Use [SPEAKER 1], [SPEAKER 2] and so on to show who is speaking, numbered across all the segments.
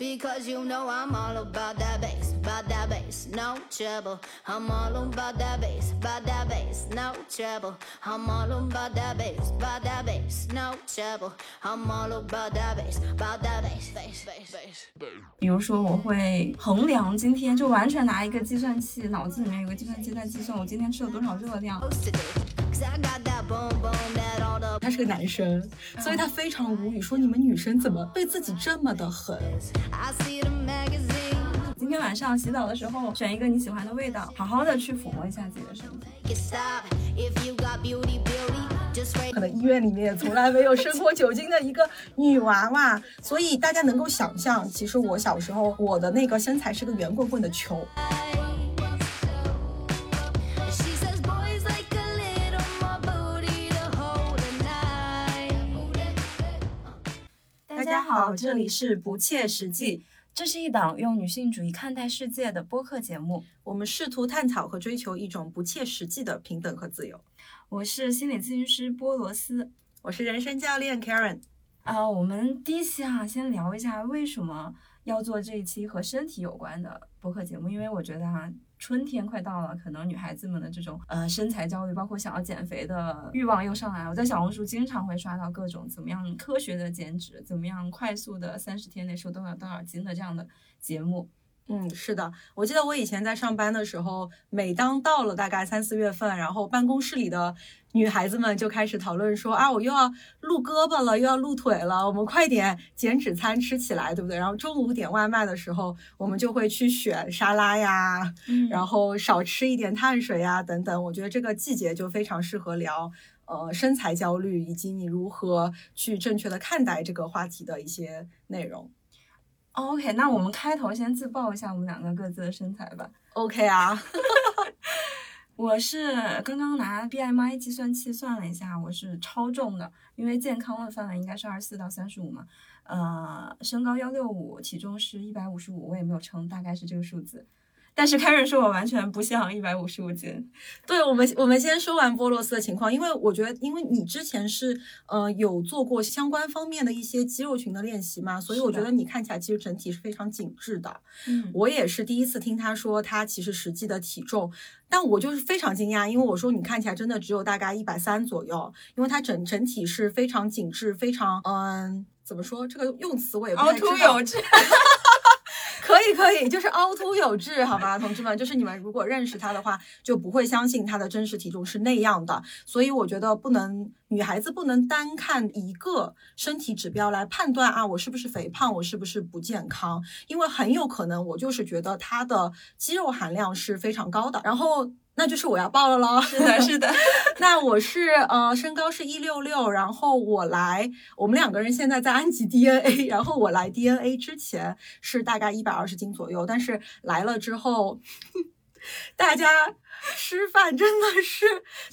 [SPEAKER 1] Because you know I'm all about that bass, about that bass, no trouble. I'm all about that bass, about that bass, no trouble. I'm all about that bass, about that bass, no trouble. I'm all about that bass, about that bass, bass, bass, bass.
[SPEAKER 2] 比如说，我会衡量今天就完全拿一个计算器，脑子里面有个计算器在计算我今天吃了多少热量。
[SPEAKER 3] 是个男生，所以他非常无语，说你们女生怎么对自己这么的狠？
[SPEAKER 2] 今天晚上洗澡的时候，选一个你喜欢的味道，好好的去抚摸一下自己的身体。
[SPEAKER 3] 可能医院里面也从来没有生过酒精的一个女娃娃，所以大家能够想象，其实我小时候我的那个身材是个圆滚滚的球。
[SPEAKER 2] 家好，这里是不切实际，这是一档用女性主义看待世界的播客节目。
[SPEAKER 3] 我们试图探讨和追求一种不切实际的平等和自由。
[SPEAKER 2] 我是心理咨询师波罗斯。
[SPEAKER 3] 我是人生教练 Karen。
[SPEAKER 2] 啊、我们第一期啊，先聊一下为什么要做这一期和身体有关的播客节目，因为我觉得啊，春天快到了，可能女孩子们的这种呃身材焦虑，包括想要减肥的欲望又上来了。我在小红书经常会刷到各种怎么样科学的减脂，怎么样快速的三十天内瘦多少多少斤的这样的节目。
[SPEAKER 3] 嗯，是的，我记得我以前在上班的时候，每当到了大概三四月份，然后办公室里的女孩子们就开始讨论说啊，我又要露胳膊了，又要露腿了，我们快点减脂餐吃起来，对不对？然后中午点外卖的时候，我们就会去选沙拉呀，
[SPEAKER 2] 嗯
[SPEAKER 3] 然后少吃一点碳水呀，等等。我觉得这个季节就非常适合聊。呃，身材焦虑以及你如何去正确的看待这个话题的一些内容。
[SPEAKER 2] OK，那我们开头先自曝一下我们两个各自的身材吧。
[SPEAKER 3] OK 啊，
[SPEAKER 2] 我是刚刚拿 BMI 计算器算了一下，我是超重的，因为健康的范围应该是二十四到三十五嘛。呃，身高幺六五，体重是一百五十五，我也没有称，大概是这个数字。但是开始说我完全不像一百五十五斤，
[SPEAKER 3] 对我们，我们先说完波洛斯的情况，因为我觉得，因为你之前是呃有做过相关方面的一些肌肉群的练习嘛，所以我觉得你看起来其实整体是非常紧致的。
[SPEAKER 2] 嗯，
[SPEAKER 3] 我也是第一次听他说他其实实际的体重，但我就是非常惊讶，因为我说你看起来真的只有大概一百三左右，因为他整整体是非常紧致，非常嗯。怎么说这个用词我也不
[SPEAKER 2] 凹
[SPEAKER 3] 太知道。
[SPEAKER 2] 凸有致。
[SPEAKER 3] 可以可以，就是凹凸有致，好吧，同志们，就是你们如果认识他的话，就不会相信他的真实体重是那样的。所以我觉得不能，女孩子不能单看一个身体指标来判断啊，我是不是肥胖，我是不是不健康，因为很有可能我就是觉得他的肌肉含量是非常高的，然后。那就是我要报了喽。
[SPEAKER 2] 是的，是的。
[SPEAKER 3] 那我是呃身高是一六六，然后我来，我们两个人现在在安吉 DNA，然后我来 DNA 之前是大概一百二十斤左右，但是来了之后，大家吃饭真的是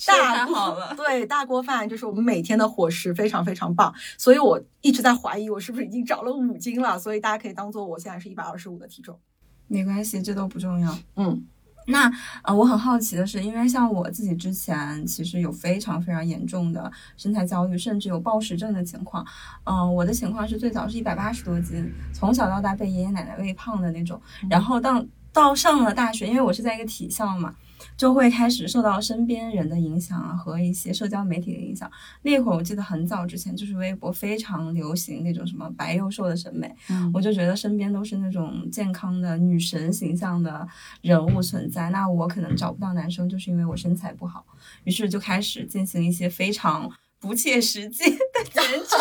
[SPEAKER 3] 大锅
[SPEAKER 2] 太好了
[SPEAKER 3] 对大锅饭，就是我们每天的伙食非常非常棒，所以我一直在怀疑我是不是已经长了五斤了，所以大家可以当做我现在是一百二十五的体重。
[SPEAKER 2] 没关系，这都不重要。
[SPEAKER 3] 嗯
[SPEAKER 2] 那呃，我很好奇的是，因为像我自己之前其实有非常非常严重的身材焦虑，甚至有暴食症的情况。嗯、我的情况是最早是一百八十多斤，从小到大被爷爷奶奶喂胖的那种。然后到到上了大学，因为我是在一个体校嘛，就会开始受到身边人的影响啊，和一些社交媒体的影响。那会儿我记得很早之前，就是微博非常流行那种什么白又瘦的审美，
[SPEAKER 3] 嗯
[SPEAKER 2] 我就觉得身边都是那种健康的女神形象的人物存在，那我可能找不到男生，就是因为我身材不好，于是就开始进行一些非常不切实际的 减脂。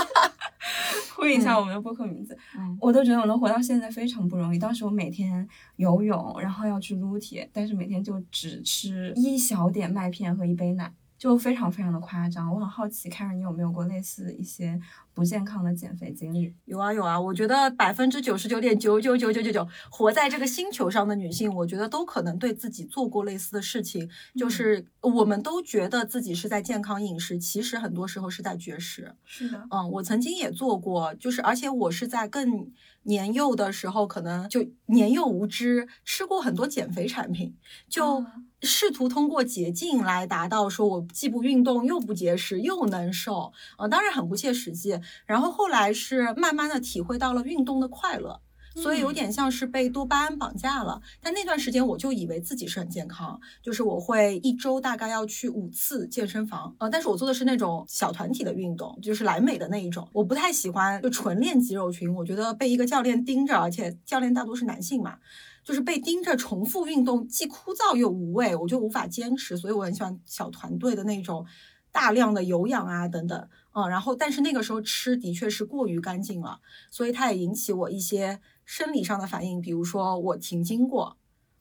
[SPEAKER 2] 呼应一下我们的播客名字，
[SPEAKER 3] 嗯
[SPEAKER 2] 我都觉得我能活到现在非常不容易。当时我每天游泳，然后要去撸铁，但是每天就只吃一小点麦片和一杯奶，就非常非常的夸张。我很好奇，凯尔，你有没有过类似一些不健康的减肥经历？
[SPEAKER 3] 有啊有啊，我觉得百分之九十九点九九九九九九活在这个星球上的女性，我觉得都可能对自己做过类似的事情，就是我们都觉得自己是在健康饮食，其实很多时候是在绝食。
[SPEAKER 2] 是的，
[SPEAKER 3] 嗯，我曾经也做过，就是而且我是在更年幼的时候，可能就年幼无知，吃过很多减肥产品，就
[SPEAKER 2] 啊
[SPEAKER 3] 试图通过捷径来达到说我既不运动又不节食又能瘦，呃，当然很不切实际。然后后来是慢慢的体会到了运动的快乐。所以有点像是被多巴胺绑架了。但那段时间我就以为自己是很健康，就是我会一周大概要去五次健身房，呃，但是我做的是那种小团体的运动，就是莱美的那一种。我不太喜欢就纯练肌肉群，我觉得被一个教练盯着，而且教练大多是男性嘛。就是被盯着重复运动，既枯燥又无味，我就无法坚持。所以我很喜欢小团队的那种大量的有氧啊等等，嗯，然后但是那个时候吃的确是过于干净了，所以它也引起我一些生理上的反应，比如说我停经过，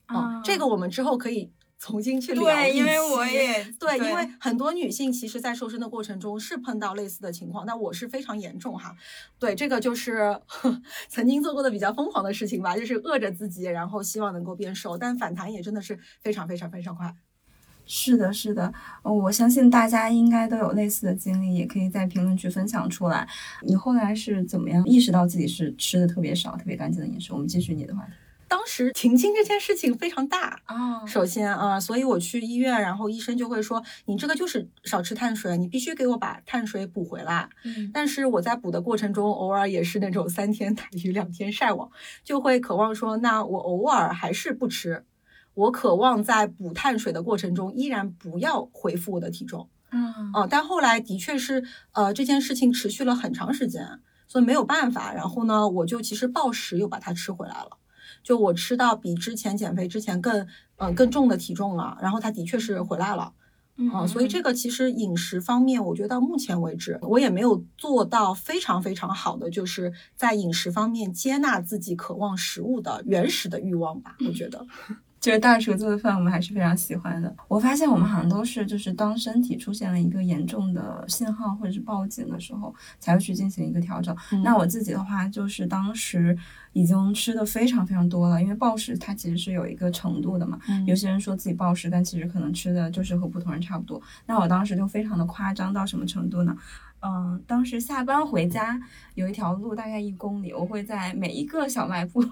[SPEAKER 3] 啊，这个我们之后可以。重新去聊
[SPEAKER 2] 对，因为我也
[SPEAKER 3] 对，因为很多女性其实，在瘦身的过程中是碰到类似的情况，但我是非常严重哈。对，这个就是 曾经做过的比较疯狂的事情吧，就是饿着自己，然后希望能够变瘦，但反弹也真的是非常非常非常快。
[SPEAKER 2] 是的，是的，我相信大家应该都有类似的经历，也可以在评论区分享出来。你后来是怎么样意识到自己是吃的特别少、特别干净的饮食？我们继续你的话题。
[SPEAKER 3] 当时停经这件事情非常大
[SPEAKER 2] 啊，
[SPEAKER 3] 首先啊，所以我去医院，然后医生就会说，你这个就是少吃碳水，你必须给我把碳水补回来。
[SPEAKER 2] 嗯，
[SPEAKER 3] 但是我在补的过程中，偶尔也是那种三天打鱼两天晒网，就会渴望说，那我偶尔还是不吃，我渴望在补碳水的过程中依然不要回复我的体重。
[SPEAKER 2] 嗯，
[SPEAKER 3] 哦，但后来的确是，呃，这件事情持续了很长时间，所以没有办法，然后呢，我就其实暴食又把它吃回来了。就我吃到比之前减肥之前更嗯更重的体重了，然后它的确是回来了，
[SPEAKER 2] 嗯，
[SPEAKER 3] 所以这个其实饮食方面，我觉得到目前为止我也没有做到非常非常好的，就是在饮食方面接纳自己渴望食物的原始的欲望吧，我觉得。
[SPEAKER 2] 就是大厨做的饭，我们还是非常喜欢的。我发现我们好像都是，就是当身体出现了一个严重的信号或者是报警的时候，才会去进行一个调整。那我自己的话，就是当时已经吃的非常非常多了，因为暴食它其实是有一个程度的嘛。有些人说自己暴食，但其实可能吃的就是和普通人差不多。那我当时就非常的夸张到什么程度呢？嗯，当时下班回家有一条路大概一公里，我会在每一个小卖部。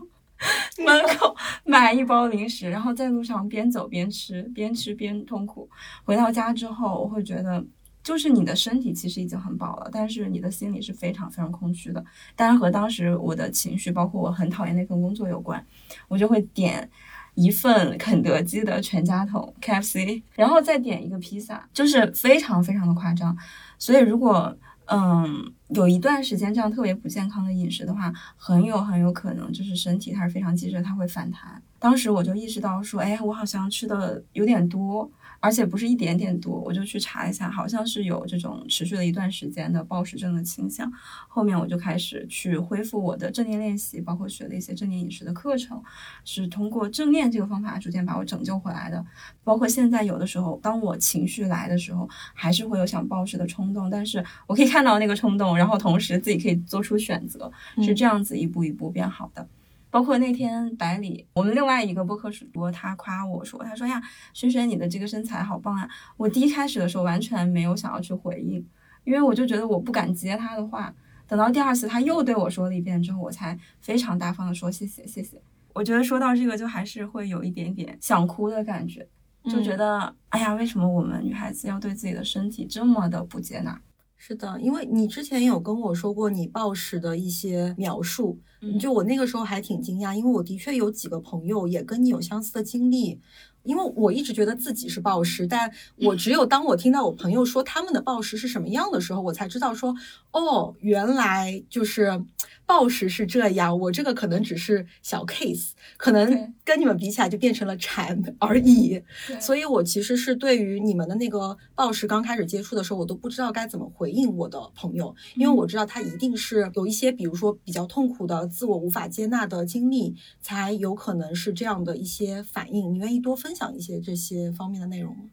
[SPEAKER 2] 门口买一包零食，然后在路上边走边吃，边吃边痛苦。回到家之后，我会觉得，就是你的身体其实已经很饱了，但是你的心里是非常非常空虚的。当然和当时我的情绪，包括我很讨厌那份工作有关。我就会点一份肯德基的全家桶 KFC，然后再点一个披萨，就是非常非常的夸张。所以如果嗯，有一段时间这样特别不健康的饮食的话，很有很有可能就是身体它是非常机智，它会反弹。当时我就意识到说，哎，我好像吃的有点多。而且不是一点点多，我就去查一下，好像是有这种持续了一段时间的暴食症的倾向。后面我就开始去恢复我的正念练习，包括学了一些正念饮食的课程，是通过正念这个方法逐渐把我拯救回来的。包括现在有的时候，当我情绪来的时候，还是会有想暴食的冲动，但是我可以看到那个冲动，然后同时自己可以做出选择，是这样子一步一步变好的。包括那天百里，我们另外一个播客主播，他夸我说，他说呀，轩轩你的这个身材好棒啊！我第一开始的时候完全没有想要去回应，因为我就觉得我不敢接他的话。等到第二次他又对我说了一遍之后，我才非常大方的说谢谢谢谢。我觉得说到这个就还是会有一点点想哭的感觉，就觉得哎呀，为什么我们女孩子要对自己的身体这么的不接纳？
[SPEAKER 3] 是的，因为你之前有跟我说过你暴食的一些描述，就我那个时候还挺惊讶，因为我的确有几个朋友也跟你有相似的经历。因为我一直觉得自己是暴食，但我只有当我听到我朋友说他们的暴食是什么样的时候，我才知道说，哦，原来就是暴食是这样。我这个可能只是小 case，可能跟你们比起来就变成了馋 而已。所以，我其实是对于你们的那个暴食刚开始接触的时候，我都不知道该怎么回应我的朋友，因为我知道他一定是有一些，比如说比较痛苦的自我无法接纳的经历，才有可能是这样的一些反应。你愿意多分？分享一些这些方面的内容吗？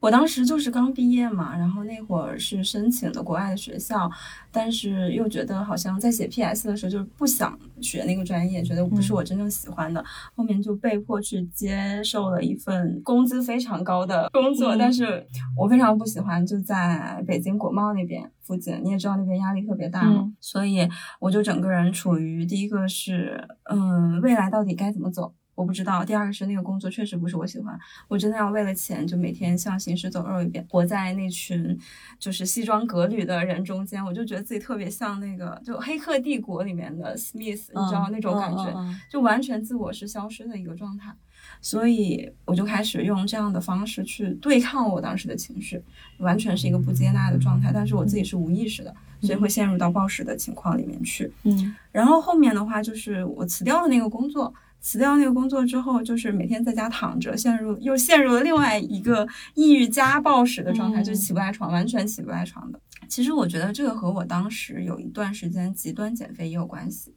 [SPEAKER 2] 我当时就是刚毕业嘛，然后那会儿是申请的国外的学校，但是又觉得好像在写 PS 的时候就是不想学那个专业，觉得不是我真正喜欢的，后面就被迫去接受了一份工资非常高的工作，但是我非常不喜欢，就在北京国贸那边附近，你也知道那边压力特别大嘛，所以我就整个人处于第一个是，嗯，未来到底该怎么走？我不知道。第二个是那个工作确实不是我喜欢，我真的要为了钱就每天像行尸走肉一样，活在那群就是西装革履的人中间，我就觉得自己特别像那个就《黑客帝国》里面的 Smith，你知道那种感觉，
[SPEAKER 3] 嗯嗯嗯
[SPEAKER 2] 就完全自我是消失的一个状态。所以我就开始用这样的方式去对抗我当时的情绪，完全是一个不接纳的状态，但是我自己是无意识的，所以会陷入到暴食的情况里面去。
[SPEAKER 3] 嗯
[SPEAKER 2] 然后后面的话就是我辞掉了那个工作，辞掉那个工作之后，就是每天在家躺着，陷入又陷入了另外一个抑郁加暴食的状态，
[SPEAKER 3] 嗯
[SPEAKER 2] 就起不来床，完全起不来床的。其实我觉得这个和我当时有一段时间极端减肥也有关系。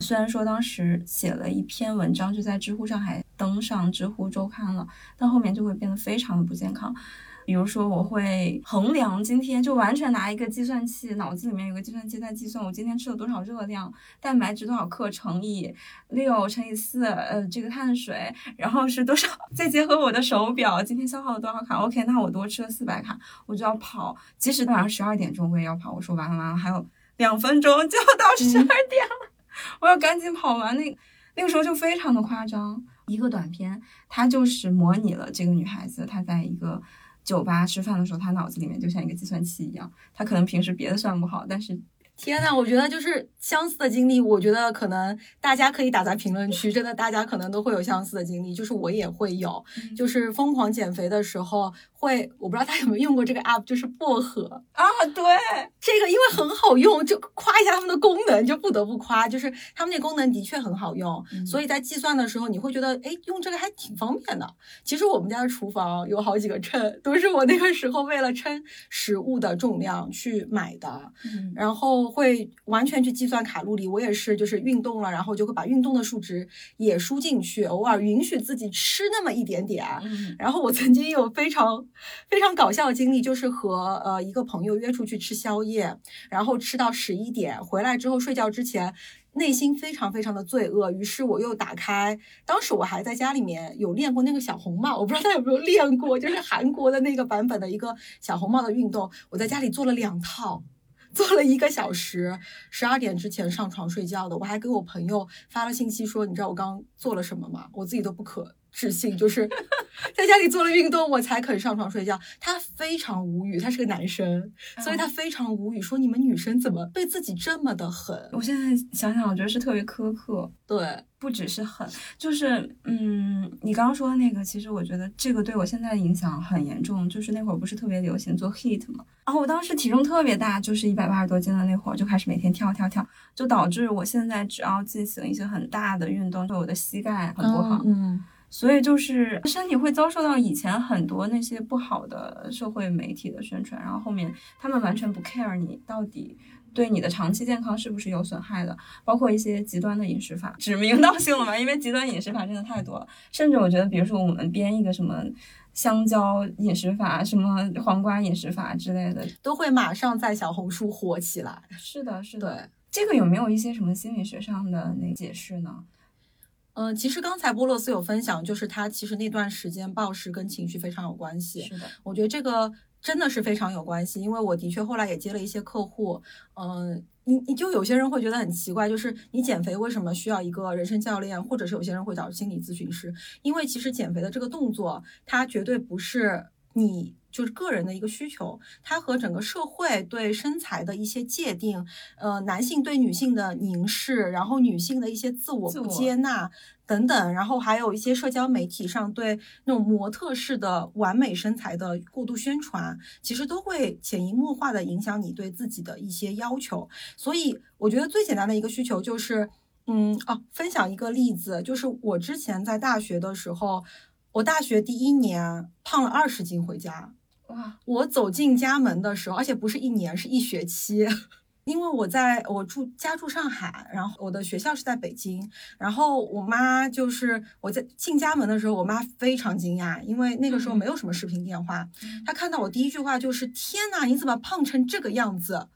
[SPEAKER 2] 虽然说当时写了一篇文章，就在知乎上还登上知乎周刊了，但后面就会变得非常的不健康。比如说，我会衡量今天就完全拿一个计算器，脑子里面有个计算器在计算我今天吃了多少热量，蛋白质多少克乘以六乘以四，呃，这个碳水，然后是多少，再结合我的手表，今天消耗了多少卡，OK，那我多吃了四百卡，我就要跑，即使晚上十二点钟我也要跑。我说完了完了，还有两分钟就要到十二点了，我要赶紧跑完。那那个时候就非常的夸张，一个短片，它就是模拟了这个女孩子，她在一个。酒吧吃饭的时候，他脑子里面就像一个计算器一样。他可能平时别的算不好，但是
[SPEAKER 3] 天呐，我觉得就是相似的经历，我觉得可能大家可以打在评论区，真的大家可能都会有相似的经历，就是我也会有，就是疯狂减肥的时候会，我不知道大家有没有用过这个 app，就是薄荷。
[SPEAKER 2] 啊，对，
[SPEAKER 3] 这个因为很好用，就夸一下他们的功能，就不得不夸，就是他们那功能的确很好用，
[SPEAKER 2] 嗯。
[SPEAKER 3] 所以在计算的时候你会觉得，哎，用这个还挺方便的。其实我们家的厨房有好几个秤，都是我那个时候为了称食物的重量去买的。
[SPEAKER 2] 嗯。
[SPEAKER 3] 然后会完全去计算卡路里。我也是，就是运动了，然后就会把运动的数值也输进去，偶尔允许自己吃那么一点点。
[SPEAKER 2] 嗯
[SPEAKER 3] 然后我曾经有非常非常搞笑的经历，就是和呃一个朋友约出去吃宵夜，然后吃到十一点，回来之后睡觉之前。内心非常非常的罪恶，于是我又打开，当时我还在家里面有练过那个小红帽，我不知道大家有没有练过，就是韩国的那个版本的一个小红帽的运动，我在家里做了两套，做了一个小时，十二点之前上床睡觉的。我还给我朋友发了信息说，你知道我刚刚做了什么吗？我自己都不渴置信，就是在家里做了运动，我才肯上床睡觉。他非常无语，他是个男生，所以他非常无语，说你们女生怎么对自己这么的狠？
[SPEAKER 2] 我现在想想，我觉得是特别苛刻，
[SPEAKER 3] 对，
[SPEAKER 2] 不只是狠，就是嗯，你刚刚说的那个，其实我觉得这个对我现在的影响很严重。就是那会儿不是特别流行做 HIIT 嘛，然后我当时体重特别大，就是一百八十多斤的那会儿，就开始每天跳跳跳，就导致我现在只要进行一些很大的运动，对我的膝盖很不好。
[SPEAKER 3] 嗯
[SPEAKER 2] 所以就是身体会遭受到以前很多那些不好的社会媒体的宣传，然后后面他们完全不 care 你到底对你的长期健康是不是有损害的，包括一些极端的饮食法，指名道姓了嘛，因为极端饮食法真的太多了，甚至我觉得，比如说我们编一个什么香蕉饮食法、什么黄瓜饮食法之类的，
[SPEAKER 3] 都会马上在小红书火起来。
[SPEAKER 2] 是的，是的。
[SPEAKER 3] 对，
[SPEAKER 2] 这个有没有一些什么心理学上的那解释呢？
[SPEAKER 3] 嗯，其实刚才波洛斯有分享，就是他其实那段时间暴食跟情绪非常有关系。
[SPEAKER 2] 是的，
[SPEAKER 3] 我觉得这个真的是非常有关系，因为我的确后来也接了一些客户，嗯，你你就有些人会觉得很奇怪，就是你减肥为什么需要一个人生教练，或者是有些人会找心理咨询师？因为其实减肥的这个动作，它绝对不是你。就是个人的一个需求，它和整个社会对身材的一些界定，呃，男性对女性的凝视，然后女性的一些自我不接纳等等，然后还有一些社交媒体上对那种模特式的完美身材的过度宣传，其实都会潜移默化的影响你对自己的一些要求。所以，我觉得最简单的一个需求就是，嗯，哦，分享一个例子，就是我之前在大学的时候，我大学第一年胖了二十斤回家。
[SPEAKER 2] 哇，
[SPEAKER 3] 我走进家门的时候，而且不是一年，是一学期。因为我在我住家住上海，然后我的学校是在北京，然后我妈就是我在进家门的时候，我妈非常惊讶，因为那个时候没有什么视频电话，她看到我第一句话就是：“天呐，你怎么胖成这个样子？”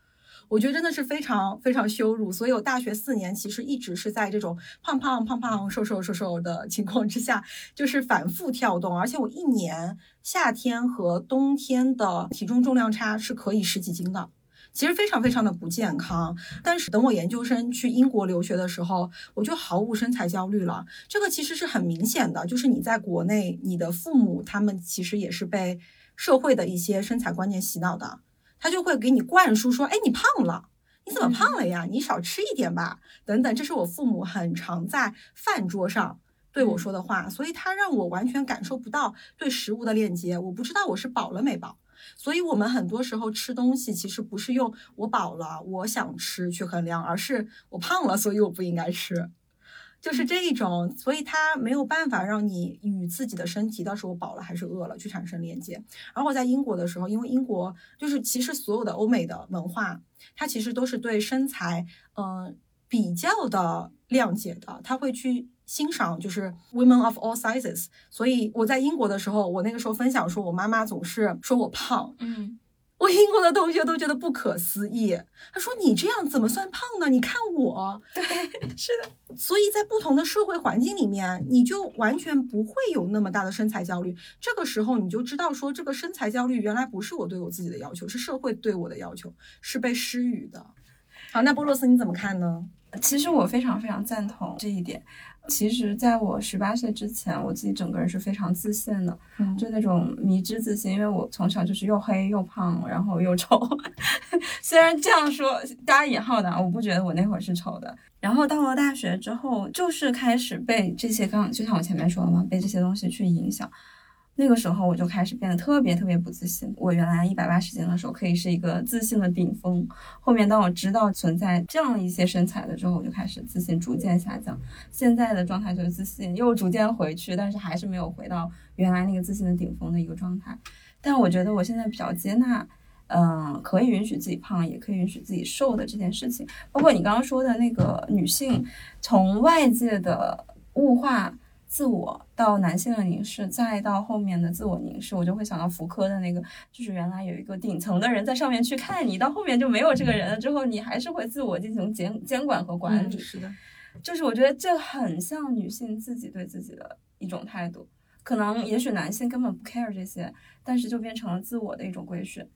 [SPEAKER 3] 我觉得真的是非常非常羞辱，所以我大学四年其实一直是在这种胖胖胖胖、瘦瘦瘦瘦的情况之下，就是反复跳动，而且我一年夏天和冬天的体重重量差是可以十几斤的。其实非常非常的不健康。但是等我研究生去英国留学的时候，我就毫无身材焦虑了。这个其实是很明显的，就是你在国内，你的父母他们其实也是被社会的一些身材观念洗脑的，他就会给你灌输说，哎，你胖了。你怎么胖了呀？你少吃一点吧，等等，这是我父母很常在饭桌上对我说的话，所以他让我完全感受不到对食物的链接，我不知道我是饱了没饱。所以我们很多时候吃东西其实不是用我饱了，我想吃去衡量，而是我胖了，所以我不应该吃。就是这一种，所以它没有办法让你与自己的身体到时候饱了还是饿了去产生连接。然后我在英国的时候，因为英国就是其实所有的欧美的文化，它其实都是对身材嗯比较的谅解的，他会去欣赏就是 women of all sizes。所以我在英国的时候，我那个时候分享说，我妈妈总是说我胖，
[SPEAKER 2] 嗯。
[SPEAKER 3] 我英国的同学都觉得不可思议，他说：“你这样怎么算胖呢？你看我。”
[SPEAKER 2] 对，是的。
[SPEAKER 3] 所以在不同的社会环境里面，你就完全不会有那么大的身材焦虑。这个时候，你就知道说，这个身材焦虑原来不是我对我自己的要求，是社会对我的要求，是被施予的。好，那波洛斯你怎么看呢？
[SPEAKER 2] 其实我非常非常赞同这一点。其实，在我十八岁之前，我自己整个人是非常自信的，就那种迷之自信。因为我从小就是又黑又胖，然后又丑。虽然这样说加引号的，我不觉得我那会儿是丑的。然后到了大学之后，就是开始被这些刚就像我前面说的嘛，被这些东西去影响。那个时候我就开始变得特别特别不自信。我原来一百八十斤的时候可以是一个自信的顶峰，后面当我知道存在这样一些身材的之后，我就开始自信逐渐下降。现在的状态就是自信又逐渐回去，但是还是没有回到原来那个自信的顶峰的一个状态。但我觉得我现在比较接纳，嗯，可以允许自己胖，也可以允许自己瘦的这件事情。包括你刚刚说的那个女性从外界的物化。自我到男性的凝视，再到后面的自我凝视，我就会想到福柯的那个，就是原来有一个顶层的人在上面去看你，到后面就没有这个人了，之后你还是会自我进行监监管和管理。
[SPEAKER 3] 是的，
[SPEAKER 2] 就是我觉得这很像女性自己对自己的一种态度，可能也许男性根本不 care 这些，但是就变成了自我的一种规训。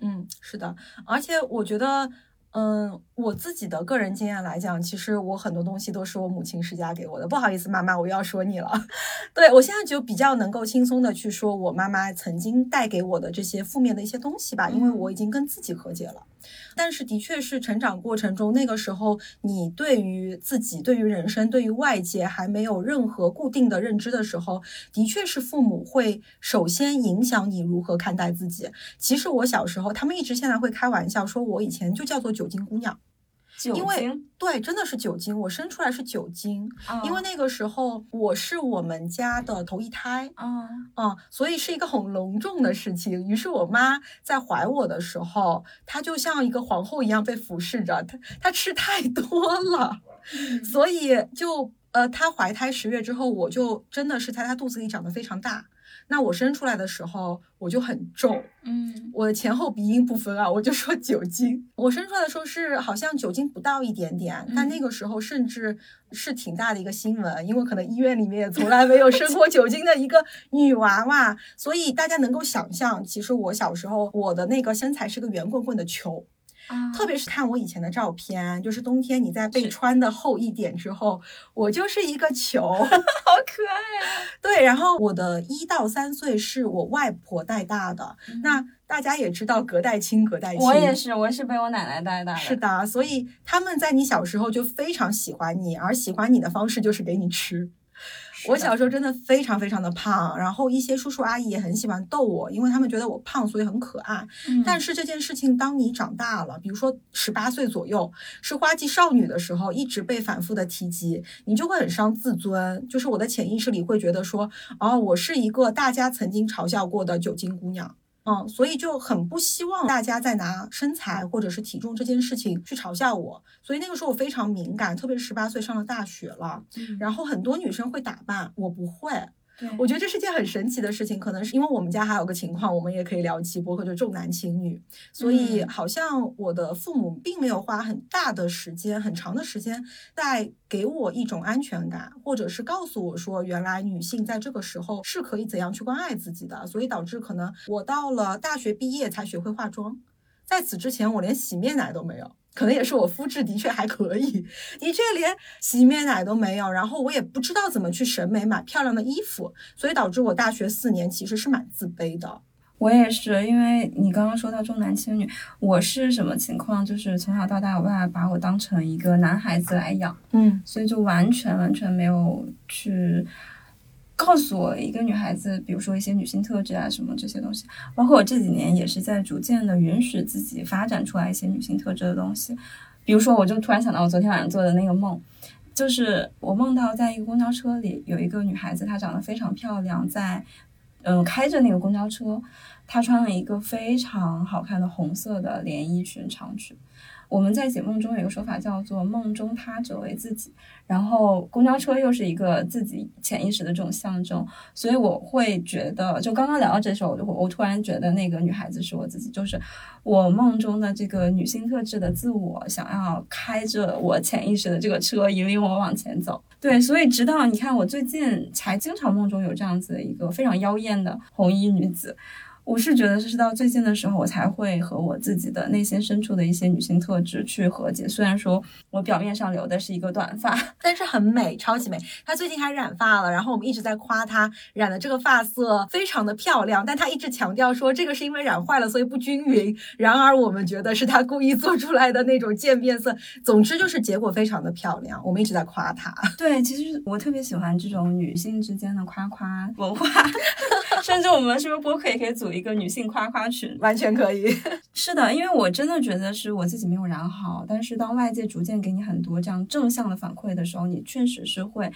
[SPEAKER 3] 嗯，是的，而且我觉得。嗯，我自己的个人经验来讲，其实我很多东西都是我母亲施加给我的。不好意思，妈妈，我又要说你了。对我现在就比较能够轻松的去说我妈妈曾经带给我的这些负面的一些东西吧，因为我已经跟自己和解了。但是，的确是成长过程中，那个时候你对于自己、对于人生、对于外界还没有任何固定的认知的时候，的确是父母会首先影响你如何看待自己。其实我小时候，他们一直现在会开玩笑说，我以前就叫做酒精姑娘。因为对，真的是酒精，我生出来是酒精，因为那个时候我是我们家的头一胎，啊啊，所以是一个很隆重的事情。于是我妈在怀我的时候，她就像一个皇后一样被服侍着，她她吃太多了，所以就呃，她怀胎十月之后，我就真的是在她肚子里长得非常大。那我生出来的时候我就很重，
[SPEAKER 2] 嗯，
[SPEAKER 3] 我的前后鼻音不分啊，我就说九斤。我生出来的时候是好像九斤不到一点点，但那个时候甚至是挺大的一个新闻，因为可能医院里面也从来没有生过九斤的一个女娃娃，所以大家能够想象，其实我小时候我的那个身材是个圆滚滚的球。特别是看我以前的照片，就是冬天你在被穿的厚一点之后，我就是一个球，好可
[SPEAKER 2] 爱啊！
[SPEAKER 3] 对，然后我的一到三岁是我外婆带大的，那大家也知道隔代亲，隔代亲，
[SPEAKER 2] 我也是，我是被我奶奶带大的。
[SPEAKER 3] 是的，所以他们在你小时候就非常喜欢你，而喜欢你的方式就是给你吃。我小时候真的非常非常的胖，然后一些叔叔阿姨也很喜欢逗我，因为他们觉得我胖，所以很可爱。但是这件事情，当你长大了，比如说十八岁左右，是花季少女的时候，一直被反复的提及，你就会很伤自尊。就是我的潜意识里会觉得说，哦，我是一个大家曾经嘲笑过的酒精姑娘。嗯，所以就很不希望大家再拿身材或者是体重这件事情去嘲笑我，所以那个时候我非常敏感，特别是十八岁上了大学了，然后很多女生会打扮，我不会。我觉得这是件很神奇的事情，可能是因为我们家还有个情况，我们也可以聊起博客，就重男轻女，所以好像我的父母并没有花很大的时间、很长的时间在给我一种安全感，或者是告诉我说，原来女性在这个时候是可以怎样去关爱自己的，所以导致可能我到了大学毕业才学会化妆。在此之前，我连洗面奶都没有。可能也是我肤质的确还可以，的确连洗面奶都没有，然后我也不知道怎么去审美买漂亮的衣服，所以导致我大学四年其实是蛮自卑的。
[SPEAKER 2] 我也是，因为你刚刚说到重男轻女，我是什么情况？就是从小到大，我爸爸把我当成一个男孩子来养，
[SPEAKER 3] 嗯，
[SPEAKER 2] 所以就完全完全没有去。告诉我一个女孩子，比如说一些女性特质啊，什么这些东西，包括我这几年也是在逐渐的允许自己发展出来一些女性特质的东西。比如说，我就突然想到我昨天晚上做的那个梦，就是我梦到在一个公交车里有一个女孩子，她长得非常漂亮，在嗯开着那个公交车，她穿了一个非常好看的红色的连衣裙长裙。我们在解梦中有一个说法叫做“梦中他者为自己”，然后公交车又是一个自己潜意识的这种象征，所以我会觉得，就刚刚聊到这时候，我我突然觉得那个女孩子是我自己，就是我梦中的这个女性特质的自我，想要开着我潜意识的这个车引领我往前走。对，所以直到你看，我最近才经常梦中有这样子的一个非常妖艳的红衣女子。我是觉得，这是到最近的时候，我才会和我自己的内心深处的一些女性特质去和解。虽然说我表面上留的是一个短发，
[SPEAKER 3] 但是很美，超级美。她最近还染发了，然后我们一直在夸她染的这个发色非常的漂亮，但她一直强调说这个是因为染坏了，所以不均匀。然而我们觉得是她故意做出来的那种渐变色。总之就是结果非常的漂亮，我们一直在夸她。
[SPEAKER 2] 对，其实我特别喜欢这种女性之间的夸夸文化，甚至我们是不是播客也可以组。一个女性夸夸群
[SPEAKER 3] 完全可以，
[SPEAKER 2] 是的，因为我真的觉得是我自己没有染好，但是当外界逐渐给你很多这样正向的反馈的时候，你确实是会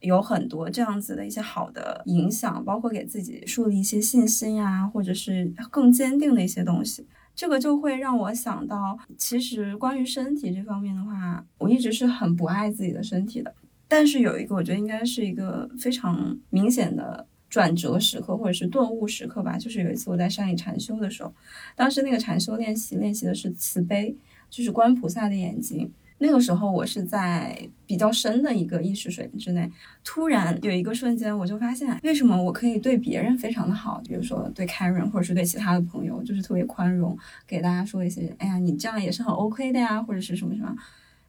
[SPEAKER 2] 有很多这样子的一些好的影响，包括给自己树立一些信心呀，或者是更坚定的一些东西。这个就会让我想到，其实关于身体这方面的话，我一直是很不爱自己的身体的，但是有一个我觉得应该是一个非常明显的。转折时刻或者是顿悟时刻吧，就是有一次我在山里禅修的时候，当时那个禅修练习练习的是慈悲，就是观菩萨的眼睛。那个时候我是在比较深的一个意识水平之内，突然有一个瞬间，我就发现为什么我可以对别人非常的好，比如说对 Karen 或者是对其他的朋友，就是特别宽容，给大家说一些，哎呀，你这样也是很 OK 的呀，或者是什么什么，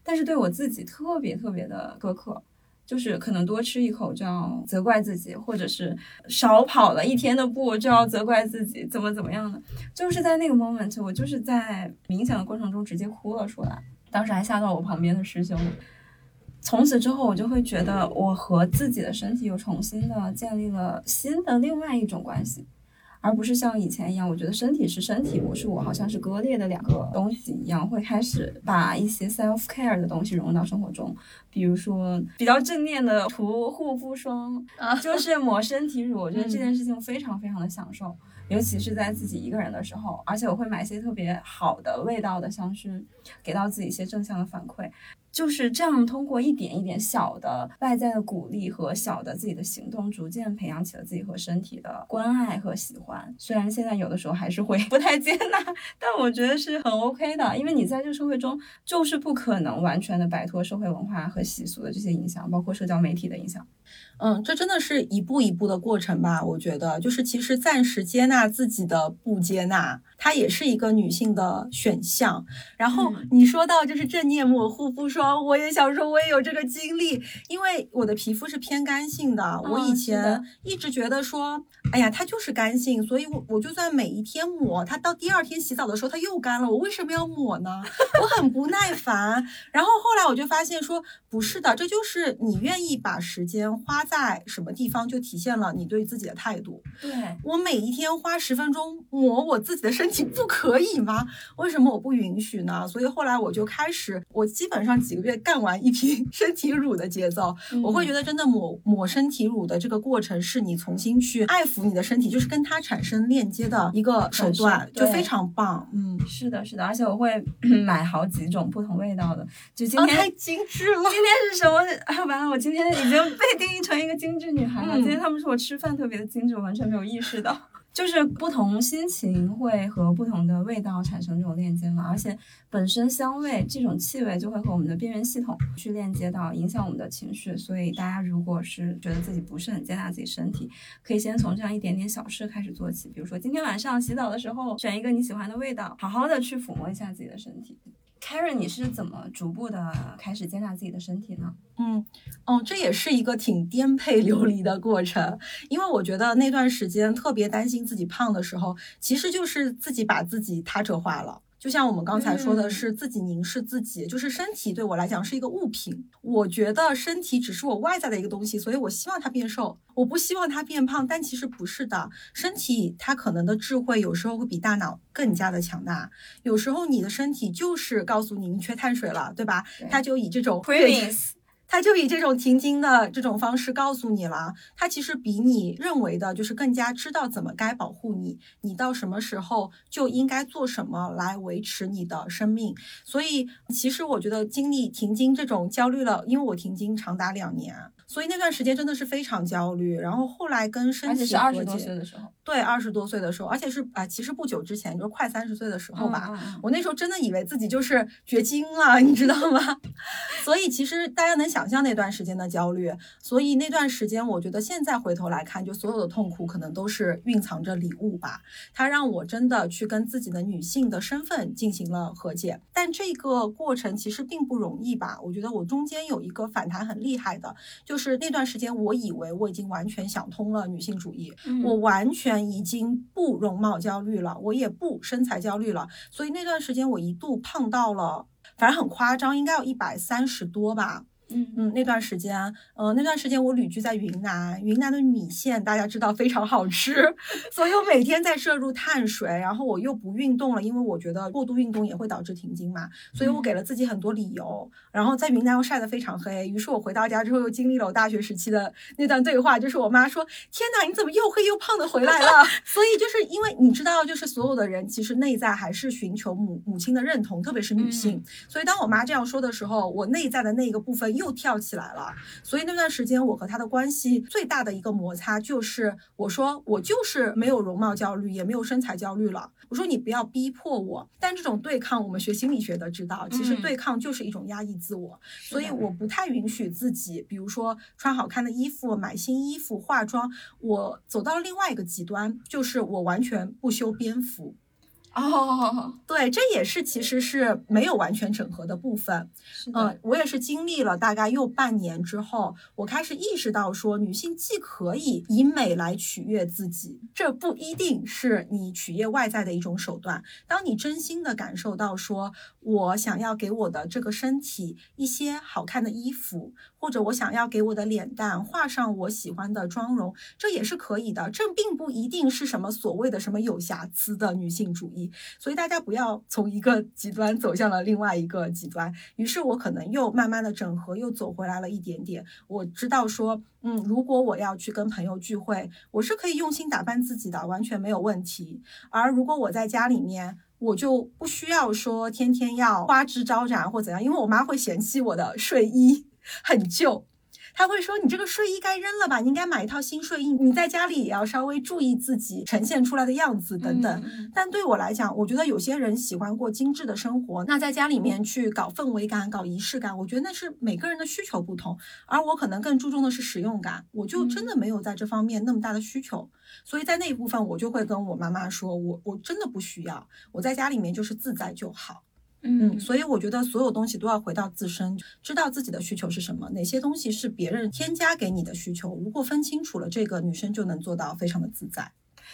[SPEAKER 2] 但是对我自己特别特别的苛刻。就是可能多吃一口就要责怪自己，或者是少跑了一天的步就要责怪自己，怎么怎么样的？就是在那个 moment，我就是在冥想的过程中直接哭了出来，当时还吓到我旁边的师兄。从此之后，我就会觉得我和自己的身体又重新的建立了新的另外一种关系。而不是像以前一样，我觉得身体是身体，我是我，好像是割裂的两个东西一样，会开始把一些 self care 的东西融入到生活中，比如说比较正面的涂护肤霜，就是抹身体乳，我觉得这件事情非常非常的享受，尤其是在自己一个人的时候，而且我会买一些特别好的味道的香薰，给到自己一些正向的反馈。就是这样，通过一点一点小的外在的鼓励和小的自己的行动，逐渐培养起了自己和身体的关爱和喜欢。虽然现在有的时候还是会 不太接纳，但我觉得是很 OK 的，因为你在这个社会中就是不可能完全的摆脱社会文化和习俗的这些影响，包括社交媒体的影响。
[SPEAKER 3] 嗯，这真的是一步一步的过程吧？我觉得，就是其实暂时接纳自己的不接纳，它也是一个女性的选项。然后你说到就是正念抹护肤霜，我也想说，我也有这个经历，因为我的皮肤是偏干性的，我以前一直觉得说，哎呀，它就是干性，所以我我就算每一天抹，它到第二天洗澡的时候它又干了，我为什么要抹呢？我很不耐烦。然后后来我就发现说，不是的，这就是你愿意把时间花。在什么地方就体现了你对自己的态度。
[SPEAKER 2] 对
[SPEAKER 3] 我每一天花十分钟抹我自己的身体，不可以吗？为什么我不允许呢？所以后来我就开始，我基本上几个月干完一瓶 身体乳的节奏。我会觉得真的抹抹身体乳的这个过程，是你重新去爱抚你的身体，就是跟它产生链接的一个手段，就非常棒。嗯，
[SPEAKER 2] 是的，是的，而且我会 买好几种不同味道的。就今天
[SPEAKER 3] 太精致了。今
[SPEAKER 2] 天是什么？哎，完了，我今天已经被定义成。一个精致女孩了。今天他们说我吃饭特别的精致，我完全没有意识到。就是不同心情会和不同的味道产生这种链接嘛，而且本身香味这种气味就会和我们的边缘系统去链接到，影响我们的情绪。所以大家如果是觉得自己不是很接纳自己身体，可以先从这样一点点小事开始做起，比如说今天晚上洗澡的时候选一个你喜欢的味道，好好的去抚摸一下自己的身体。Karen，你是怎么逐步的开始接纳自己的身体呢？
[SPEAKER 3] 嗯，哦，这也是一个挺颠沛流离的过程，因为我觉得那段时间特别担心自己胖的时候，其实就是自己把自己他者化了。就像我们刚才说的，是自己凝视自己，就是身体对我来讲是一个物品。我觉得身体只是我外在的一个东西，所以我希望它变瘦，我不希望它变胖。但其实不是的，身体它可能的智慧有时候会比大脑更加的强大。有时候你的身体就是告诉你你缺碳水了，对吧？它就以这种。他就以这种停经的这种方式告诉你了，他其实比你认为的，就是更加知道怎么该保护你，你到什么时候就应该做什么来维持你的生命。所以，其实我觉得经历停经这种焦虑了，因为我停经长达两年。所以那段时间真的是非常焦虑，然后后来跟身体
[SPEAKER 2] 二十多岁的时候，
[SPEAKER 3] 对，二十多岁的时候，而且是啊，其实不久之前，就是快三十岁的时候吧，我那时候真的以为自己就是绝经了，你知道吗？所以其实大家能想象那段时间的焦虑，所以那段时间我觉得现在回头来看，就所有的痛苦可能都是蕴藏着礼物吧，它让我真的去跟自己的女性的身份进行了和解，但这个过程其实并不容易吧？我觉得我中间有一个反弹很厉害的，就。就是那段时间，我以为我已经完全想通了女性主义，我完全已经不容貌焦虑了，我也不身材焦虑了。所以那段时间，我一度胖到了，反正很夸张，应该有一百三十多吧。嗯嗯，那段时间，呃，那段时间我旅居在云南，云南的米线大家知道非常好吃，所以我每天在摄入碳水，然后我又不运动了，因为我觉得过度运动也会导致停经嘛，所以我给了自己很多理由，然后在云南又晒得非常黑，于是我回到家之后又经历了我大学时期的那段对话，就是我妈说：“天哪，你怎么又黑又胖的回来了？”所以就是因为你知道，就是所有的人其实内在还是寻求母母亲的认同，特别是女性，所以当我妈这样说的时候，我内在的那个部分。又跳起来了，所以那段时间我和他的关系最大的一个摩擦就是，我说我就是没有容貌焦虑，也没有身材焦虑了。我说你不要逼迫我，但这种对抗，我们学心理学的知道，其实对抗就是一种压抑自我，所以我不太允许自己，比如说穿好看的衣服、买新衣服、化妆。我走到了另外一个极端，就是我完全不修边幅。
[SPEAKER 2] 哦，
[SPEAKER 3] 对，这也是其实是没有完全整合的部分。嗯，我也是经历了大概又半年之后，我开始意识到说，女性既可以以美来取悦自己，这不一定是你取悦外在的一种手段。当你真心的感受到说，我想要给我的这个身体一些好看的衣服。或者我想要给我的脸蛋画上我喜欢的妆容，这也是可以的。这并不一定是什么所谓的什么有瑕疵的女性主义，所以大家不要从一个极端走向了另外一个极端。于是我可能又慢慢的整合，又走回来了一点点。我知道说，嗯，如果我要去跟朋友聚会，我是可以用心打扮自己的，完全没有问题。而如果我在家里面，我就不需要说天天要花枝招展或怎样，因为我妈会嫌弃我的睡衣。很旧，他会说你这个睡衣该扔了吧？你应该买一套新睡衣。你在家里也要稍微注意自己呈现出来的样子等等。但对我来讲，我觉得有些人喜欢过精致的生活，那在家里面去搞氛围感、搞仪式感，我觉得那是每个人的需求不同。而我可能更注重的是实用感，我就真的没有在这方面那么大的需求。所以在那一部分，我就会跟我妈妈说，我我真的不需要，我在家里面就是自在就好。嗯，所以我觉得所有东西都要回到自身，知道自己的需求是什么，哪些东西是别人添加给你的需求。如果分清楚了这个，女生就能做到非常的自在。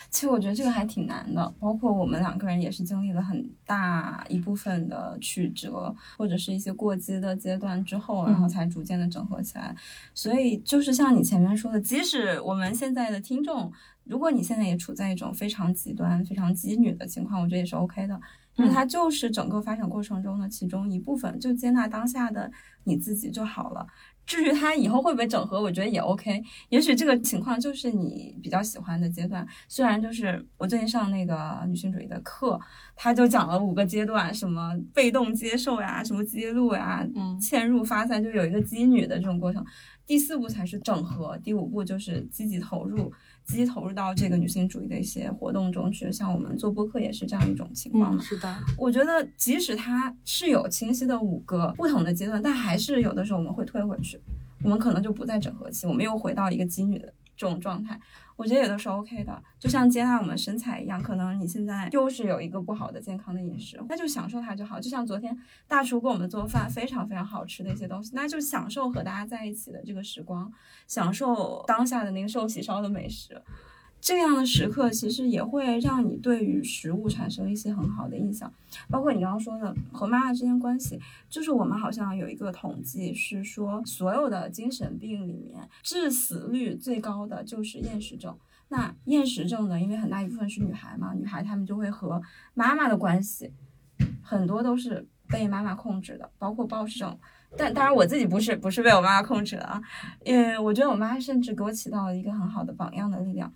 [SPEAKER 2] 其实我觉得这个还挺难的，包括我们两个人也是经历了很大一部分的曲折，或者是一些过激的阶段之后，然后才逐渐的整合起来。所以就是像你前面说的，即使我们现在的听众，如果你现在也处在一种非常极端、非常激女的情况，我觉得也是 OK 的。因为它就是整个发展过程中的其中一部分，就接纳当下的你自己就好了。至于它以后会不会整合，我觉得也 OK。也许这个情况就是你比较喜欢的阶段。虽然就是我最近上那个女性主义的课，他就讲了五个阶段，什么被动接受呀，什么揭露呀，嗯，嵌入发散，就有一个激女的这种过程。第四步才是整合，第五步就是积极投入，积极投入到这个女性主义的一些活动中去。像我们做播客也是这样一种情况嘛。
[SPEAKER 3] 是的，
[SPEAKER 2] 我觉得即使它是有清晰的五个不同的阶段，但还是有的时候我们会退回去，我们可能就不再整合期，我们又回到一个妓女的这种状态。我觉得也都是 OK 的，就像接纳我们身材一样，可能你现在就是有一个不好的健康的饮食，那就享受它就好。就像昨天大厨给我们做饭，非常非常好吃的一些东西，那就享受和大家在一起的这个时光，享受当下的那个寿喜烧的美食。这样的时刻其实也会让你对于食物产生一些很好的印象，包括你刚刚说的和妈妈之间关系，就是我们好像有一个统计是说，所有的精神病里面致死率最高的就是厌食症。那厌食症呢，因为很大一部分是女孩嘛，女孩她们就会和妈妈的关系很多都是被妈妈控制的，包括暴食症。但当然我自己不是不是被我妈妈控制的啊，因我觉得我妈甚至给我起到了一个很好的榜样的力量。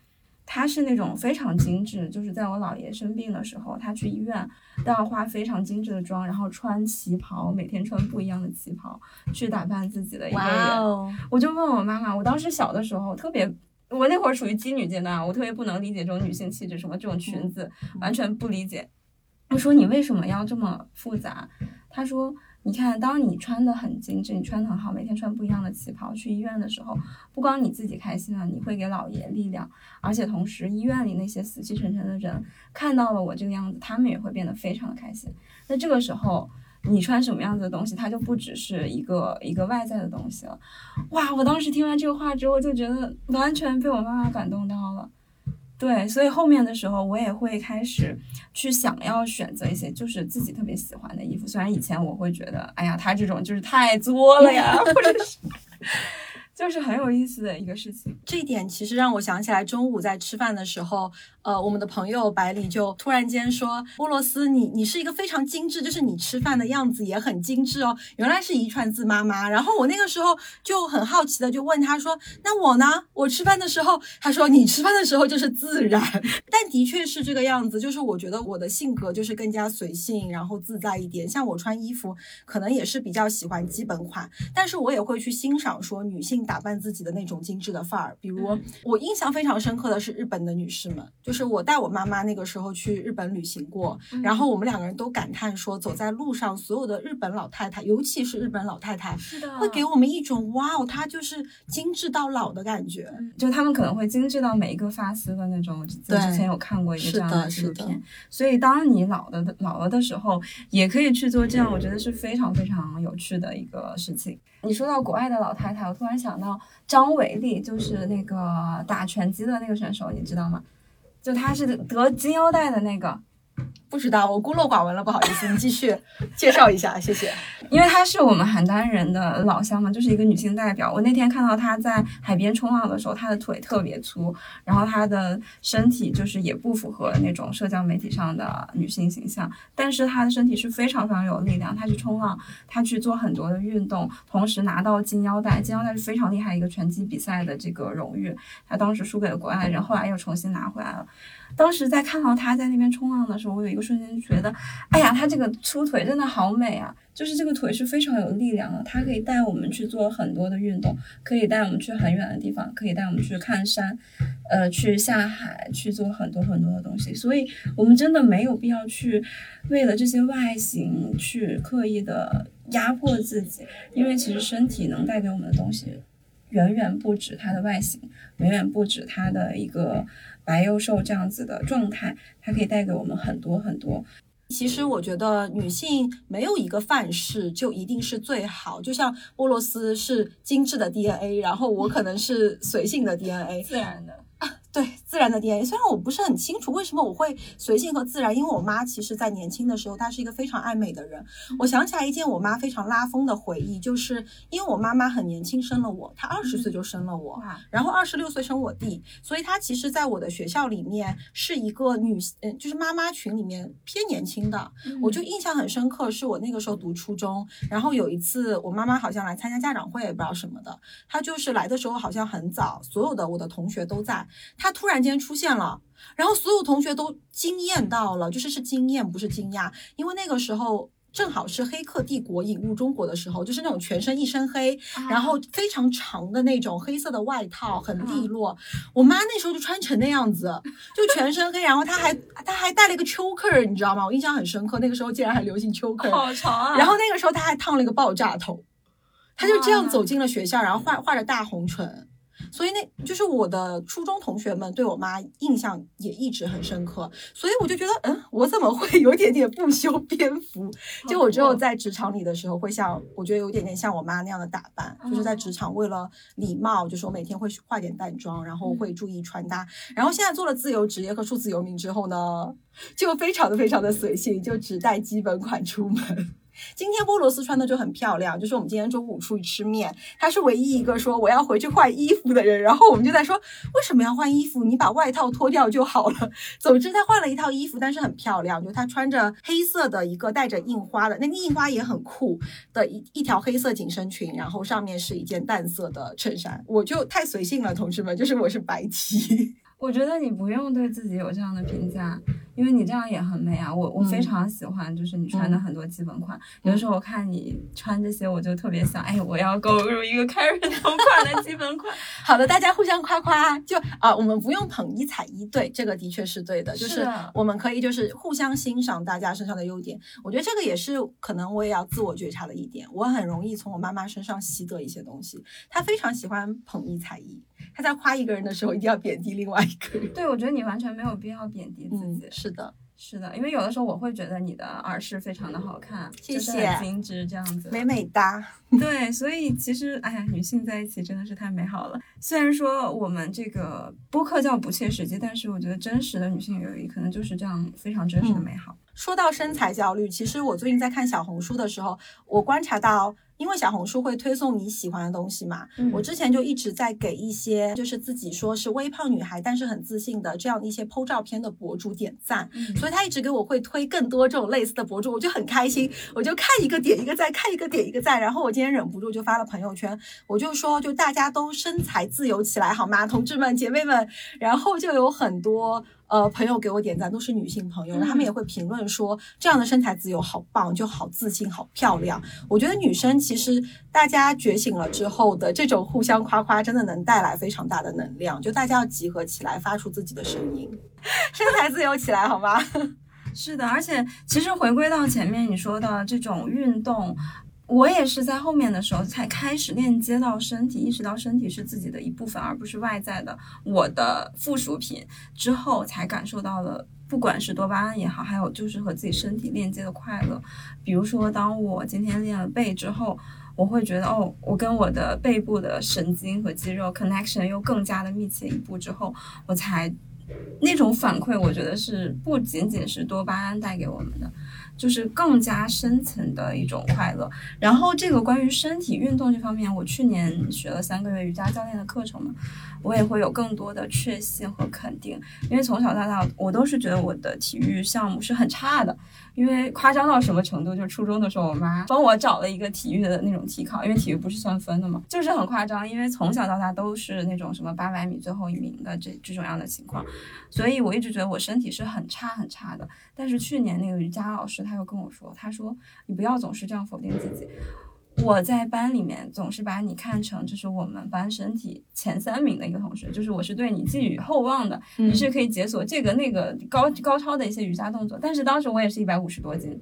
[SPEAKER 2] 她是那种非常精致，就是在我姥爷生病的时候，她去医院都要化非常精致的妆，然后穿旗袍，每天穿不一样的旗袍去打扮自己的一个人。我就问我妈妈，我当时小的时候特别，我那会儿属于妓女阶段，我特别不能理解这种女性气质，什么这种裙子，完全不理解。我说你为什么要这么复杂？她说。你看，当你穿的很精致，你穿的很好，每天穿不一样的旗袍去医院的时候，不光你自己开心了，你会给老爷力量，而且同时医院里那些死气沉沉的人看到了我这个样子，他们也会变得非常的开心。那这个时候，你穿什么样子的东西，它就不只是一个一个外在的东西了。哇，我当时听完这个话之后，就觉得完全被我妈妈感动到了。对，所以后面的时候我也会开始去想要选择一些就是自己特别喜欢的衣服，虽然以前我会觉得，哎呀，他这种就是太作了呀，或者是。就是很有意思的一个事情，
[SPEAKER 3] 这一点其实让我想起来，中午在吃饭的时候，呃，我们的朋友百里就突然间说：“波罗斯，你你是一个非常精致，就是你吃饭的样子也很精致哦。”原来是遗传自妈妈。然后我那个时候就很好奇的就问他说：“那我呢？我吃饭的时候？”他说：“你吃饭的时候就是自然。”但的确是这个样子，就是我觉得我的性格就是更加随性，然后自在一点。像我穿衣服，可能也是比较喜欢基本款，但是我也会去欣赏说女性。打扮自己的那种精致的范儿，比如我印象非常深刻的是日本的女士们，就是我带我妈妈那个时候去日本旅行过，然后我们两个人都感叹说，走在路上，所有的日本老太太，尤其是日本老太太，
[SPEAKER 2] 是的，
[SPEAKER 3] 会给我们一种哇哦，她就是精致到老的感觉，
[SPEAKER 2] 就他们可能会精致到每一个发丝的那种。对，之前有看过一个这样的纪录片，所以当你老了的老了的时候，也可以去做这样，我觉得是非常非常有趣的一个事情。你说到国外的老太太，我突然想到张伟丽，就是那个打拳击的那个选手，你知道吗？就他是得金腰带的那个。
[SPEAKER 3] 不知道，我孤陋寡闻了，不好意思，你继续 介绍一下，谢谢。
[SPEAKER 2] 因为她是我们邯郸人的老乡嘛，就是一个女性代表。我那天看到她在海边冲浪的时候，她的腿特别粗，然后她的身体就是也不符合那种社交媒体上的女性形象，但是她的身体是非常非常有力量。她去冲浪，她去做很多的运动，同时拿到金腰带，金腰带是非常厉害一个拳击比赛的这个荣誉。她当时输给了国外的人，后来又重新拿回来了。当时在看到他在那边冲浪的时候，我有一个瞬间就觉得，哎呀，他这个粗腿真的好美啊！就是这个腿是非常有力量的，它可以带我们去做很多的运动，可以带我们去很远的地方，可以带我们去看山，呃，去下海，去做很多很多的东西。所以，我们真的没有必要去为了这些外形去刻意的压迫自己，因为其实身体能带给我们的东西，远远不止它的外形，远远不止它的一个。白幼瘦这样子的状态，它可以带给我们很多很多。
[SPEAKER 3] 其实我觉得女性没有一个范式就一定是最好，就像波罗斯是精致的 DNA，然后我可能是随性的 DNA，
[SPEAKER 2] 自然的。
[SPEAKER 3] 对自然的 DNA，虽然我不是很清楚为什么我会随性和自然，因为我妈其实在年轻的时候，她是一个非常爱美的人。我想起来一件我妈非常拉风的回忆，就是因为我妈妈很年轻生了我，她二十岁就生了我，然后二十六岁生我弟，所以她其实在我的学校里面是一个女，嗯，就是妈妈群里面偏年轻的。我就印象很深刻，是我那个时候读初中，然后有一次我妈妈好像来参加家长会，也不知道什么的，她就是来的时候好像很早，所有的我的同学都在。他突然间出现了，然后所有同学都惊艳到了，就是是惊艳，不是惊讶，因为那个时候正好是《黑客帝国》引入中国的时候，就是那种全身一身黑，
[SPEAKER 2] 啊
[SPEAKER 3] 然后非常长的那种黑色的外套，很利落。我妈那时候就穿成那样子，就全身黑，然后她还 她还戴了一个 choker，你知道吗？我印象很深刻，那个时候竟然还流行 choker。
[SPEAKER 2] 好潮啊！
[SPEAKER 3] 然后那个时候她还烫了一个爆炸头，她就这样走进了学校，然后画画着大红唇。所以那就是我的初中同学们对我妈印象也一直很深刻，所以我就觉得，嗯，我怎么会有点点不修边幅？就我只有在职场里的时候，会像我觉得有点点像我妈那样的打扮，就是在职场为了礼貌，就是我每天会化点淡妆，然后会注意穿搭。然后现在做了自由职业和数字游民之后呢，就非常的非常的随性，就只带基本款出门。今天波罗斯穿的就很漂亮，就是我们今天中午出去吃面，他是唯一一个说我要回去换衣服的人。然后我们就在说为什么要换衣服？你把外套脱掉就好了。总之他换了一套衣服，但是很漂亮，就他穿着黑色的一个带着印花的，那个印花也很酷的一一条黑色紧身裙，然后上面是一件淡色的衬衫。我就太随性了，同志们，就是我是白 T。
[SPEAKER 2] 我觉得你不用对自己有这样的评价，因为你这样也很美啊。我我非
[SPEAKER 3] 嗯
[SPEAKER 2] 常喜欢，就是你穿的很多基本款。有的时候我看你穿这些，我就特别想，哎，我要购入一个 Karen 同 款的基本款。
[SPEAKER 3] 好的，大家互相夸夸，就啊，我们不用捧一踩一，对，这个的确是对的，就是我们可以就是互相欣赏大家身上的优点。我觉得这个也是可能我也要自我觉察的一点，我很容易从我妈妈身上习得一些东西。她非常喜欢捧一踩一，她在夸一个人的时候一定要贬低另外一个人。
[SPEAKER 2] 对，我觉得你完全没有必要贬低自
[SPEAKER 3] 嗯
[SPEAKER 2] 己。，
[SPEAKER 3] 是的，
[SPEAKER 2] 是的，因为有的时候我会觉得你的耳饰非常的好看，
[SPEAKER 3] 谢
[SPEAKER 2] 就是
[SPEAKER 3] 谢
[SPEAKER 2] 很精致这样子。
[SPEAKER 3] 美美哒。
[SPEAKER 2] 对，所以其实，哎呀，女性在一起真的是太美好了。虽然说我们这个播客叫不切实际，但是我觉得真实的女性友谊可能就是这样非常真实的
[SPEAKER 3] 嗯
[SPEAKER 2] 美好。
[SPEAKER 3] 说到身材焦虑，其实我最近在看小红书的时候，我观察到，因为小红书会推送你喜欢的东西嘛，
[SPEAKER 2] 嗯
[SPEAKER 3] 我之前就一直在给一些就是自己说是微胖女孩，但是很自信的这样一些 PO 照片的博主点赞，
[SPEAKER 2] 嗯
[SPEAKER 3] 所以他一直给我会推更多这种类似的博主，我就很开心，我就看一个点一个赞，看一个点一个赞，然后我今天忍不住就发了朋友圈，我就说就大家都身材自由起来好吗，同志们姐妹们，然后就有很多。呃，朋友给我点赞都是女性朋友，然后他们也会评论说这样的身材自由好棒，就好自信，好漂亮。我觉得女生其实大家觉醒了之后的这种互相夸夸，真的能带来非常大的能量。就大家要集合起来，发出自己的声音，身材自由起来，好吗？
[SPEAKER 2] 是的，而且其实回归到前面你说的这种运动，我也是在后面的时候才开始链接到身体，意识到身体是自己的一部分，而不是外在的我的附属品，之后才感受到了。不管是多巴胺也好，还有就是和自己身体链接的快乐。比如说，当我今天练了背之后，我会觉得哦，我跟我的背部的神经和肌肉 connection 又更加的密切一步之后，我才那种反馈，我觉得是不仅仅是多巴胺带给我们的，就是更加深层的一种快乐。然后这个关于身体运动这方面，我去年学了三个月瑜伽教练的课程嘛，我也会有更多的确信和肯定，因为从小到大我都是觉得我的体育项目是很差的。因为夸张到什么程度，就初中的时候，我妈帮我找了一个体育的那种体考，因为体育不是算分的嘛，就是很夸张。因为从小到大都是那种什么八百米最后一名的这这种样的情况，所以我一直觉得我身体是很差很差的。但是去年那个瑜伽老师他又跟我说，他说你不要总是这样否定自己。我在班里面总是把你看成就是我们班身体前三名的一个同学，就是我是对你寄予厚望的，
[SPEAKER 3] 嗯
[SPEAKER 2] 你是可以解锁这个那个高高超的一些瑜伽动作。但是当时我也是一百五十多斤，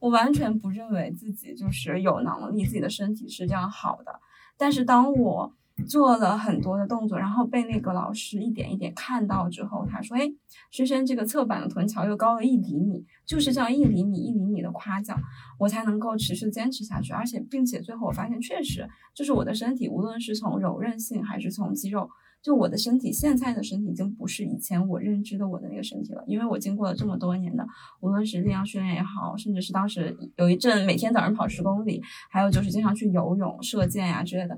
[SPEAKER 2] 我完全不认为自己就是有能力，自己的身体是这样好的。但是当我做了很多的动作，然后被那个老师一点一点看到之后，他说：“哎，轩轩这个侧板的臀桥又高了一厘米。”就是这样一厘米一厘米的夸奖，我才能够持续坚持下去。而且，并且最后我发现，确实就是我的身体，无论是从柔韧性还是从肌肉，就我的身体现在的身体已经不是以前我认知的我的那个身体了。因为我经过了这么多年的，无论是力量训练也好，甚至是当时有一阵每天早上跑十公里，还有就是经常去游泳、射箭呀、之类的。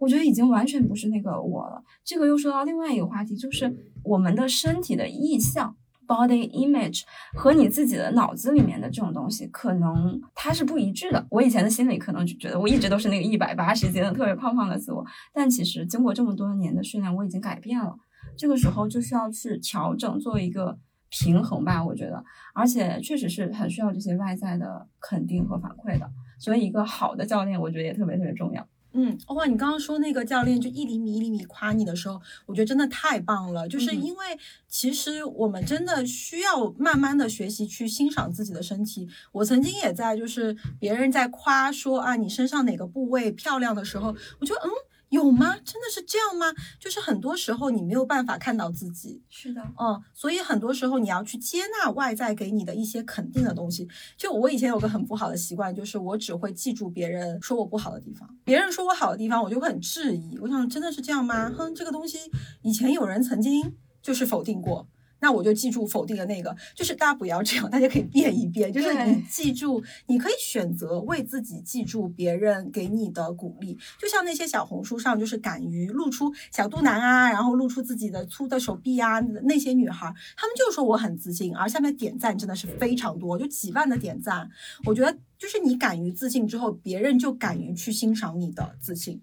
[SPEAKER 2] 我觉得已经完全不是那个我了。这个又说到另外一个话题，就是我们的身体的意象 （body image） 和你自己的脑子里面的这种东西，可能它是不一致的。我以前的心里可能就觉得我一直都是那个一百八十斤的特别胖胖的自我，但其实经过这么多年的训练，我已经改变了。这个时候就需要去调整，做一个平衡吧，我觉得，而且确实是很需要这些外在的肯定和反馈的，所以一个好的教练，我觉得也特别特别重要。
[SPEAKER 3] 嗯，哇，你刚刚说那个教练就一厘米一厘米夸你的时候，我觉得真的太棒了。就是因为其实我们真的需要慢慢的学习去欣赏自己的身体。我曾经也在就是别人在夸说啊你身上哪个部位漂亮的时候，我就嗯。有吗？真的是这样吗？就是很多时候你没有办法看到自己，
[SPEAKER 2] 是的，
[SPEAKER 3] 嗯，所以很多时候你要去接纳外在给你的一些肯定的东西。就我以前有个很不好的习惯，就是我只会记住别人说我不好的地方，别人说我好的地方，我就会很质疑。我想真的是这样吗？哼，这个东西以前有人曾经就是否定过。那我就记住否定的那个，就是大家不要这样，大家可以变一变，就是你记住，你可以选择为自己记住别人给你的鼓励，就像那些小红书上就是敢于露出小肚腩啊，然后露出自己的粗的手臂啊，那些女孩，她们就说我很自信，而下面点赞真的是非常多，就几万的点赞。我觉得就是你敢于自信之后，别人就敢于去欣赏你的自信，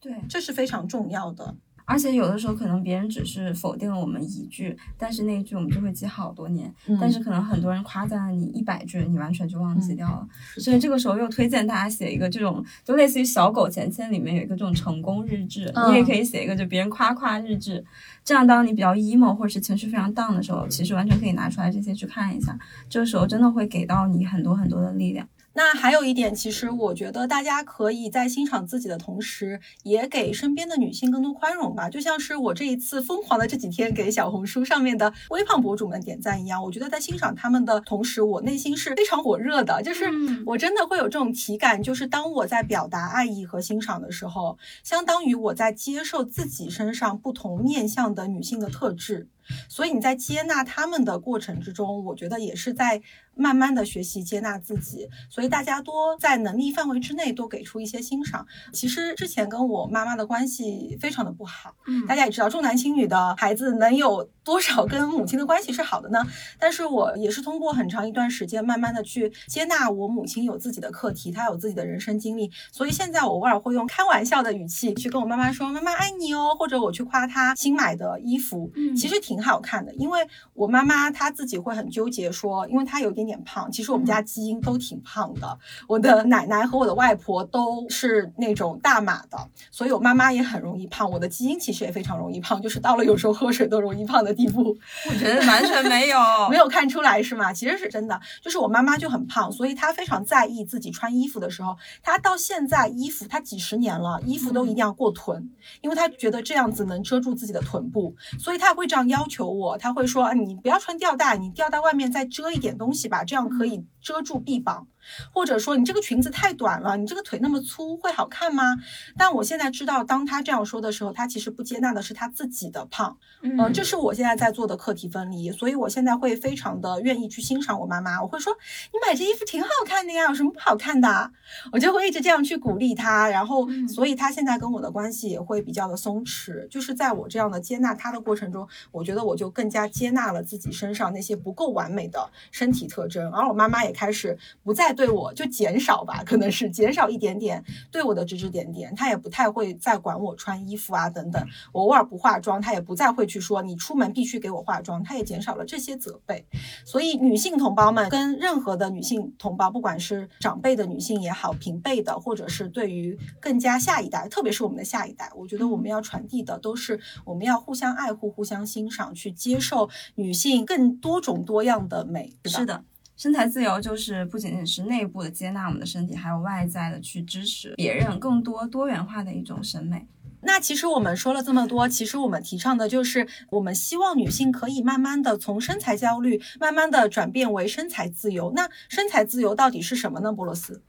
[SPEAKER 2] 对，
[SPEAKER 3] 这是非常重要的。
[SPEAKER 2] 而且有的时候可能别人只是否定了我们一句，但是那一句我们就会记好多年。但是可能很多人夸赞了你一百句，你完全就忘记掉了。所以这个时候又推荐大家写一个这种，就类似于小狗钱钱里面有一个这种成功日志，你也可以写一个就别人夸夸日志。这样当你比较 emo 或者是情绪非常 down 的时候，其实完全可以拿出来这些去看一下。这个时候真的会给到你很多很多的力量。
[SPEAKER 3] 那还有一点，其实我觉得大家可以在欣赏自己的同时，也给身边的女性更多宽容吧。就像是我这一次疯狂的这几天给小红书上面的微胖博主们点赞一样，我觉得在欣赏他们的同时，我内心是非常火热的。就是我真的会有这种体感，就是当我在表达爱意和欣赏的时候，相当于我在接受自己身上不同面向的女性的特质。所以你在接纳他们的过程之中，我觉得也是在。慢慢的学习接纳自己，所以大家多在能力范围之内多给出一些欣赏。其实之前跟我妈妈的关系非常的不好，嗯，大家也知道重男轻女的孩子能有多少跟母亲的关系是好的呢？但是我也是通过很长一段时间，慢慢的去接纳我母亲有自己的课题，她有自己的人生经历，所以现在我偶尔会用开玩笑的语气去跟我妈妈说：“妈妈爱你哦。”或者我去夸她新买的衣服，嗯，其实挺好看的。因为我妈妈她自己会很纠结说，因为她有一点。点胖，其实我们家基因都挺胖的。我的奶奶和我的外婆都是那种大码的，所以我妈妈也很容易胖。我的基因其实也非常容易胖，就是到了有时候喝水都容易胖的地步。
[SPEAKER 2] 我觉得完全没有，
[SPEAKER 3] 没有看出来是吗？其实是真的，就是我妈妈就很胖，所以她非常在意自己穿衣服的时候，她到现在衣服她几十年了，衣服都一定要过臀，因为她觉得这样子能遮住自己的臀部，所以她会这样要求我。他会说：“你不要穿吊带，你吊带外面再遮一点东西吧。”这样可以遮住臂膀。或者说你这个裙子太短了，你这个腿那么粗会好看吗？但我现在知道，当他这样说的时候，他其实不接纳的是他自己的胖。嗯，这是我现在在做的课题分离。所以我现在会非常的愿意去欣赏我妈妈。我会说，你买这衣服挺好看的呀，有什么不好看的？我就会一直这样去鼓励他。然后，所以他现在跟我的关系也会比较的松弛。就是在我这样的接纳他的过程中，我觉得我就更加接纳了自己身上那些不够完美的身体特征。而我妈妈也开始不再。对我就减少吧，可能是减少一点点对我的指指点点，她也不太会再管我穿衣服啊等等。我偶尔不化妆，她也不再会去说你出门必须给我化妆，她也减少了这些责备。所以女性同胞们跟任何的女性同胞，不管是长辈的女性也好，平辈的，或者是对于更加下一代，特别是我们的下一代，我觉得我们要传递的都是我们要互相爱护、互相欣赏，去接受女性更多种多样的美。
[SPEAKER 2] 是的。身材自由就是不仅仅是内部的接纳我们的身体，还有外在的去支持别人更多多元化的一种审美。
[SPEAKER 3] 那其实我们说了这么多，其实我们提倡的就是我们希望女性可以慢慢的从身材焦虑，慢慢的转变为身材自由。那身材自由到底是什么呢？波罗斯，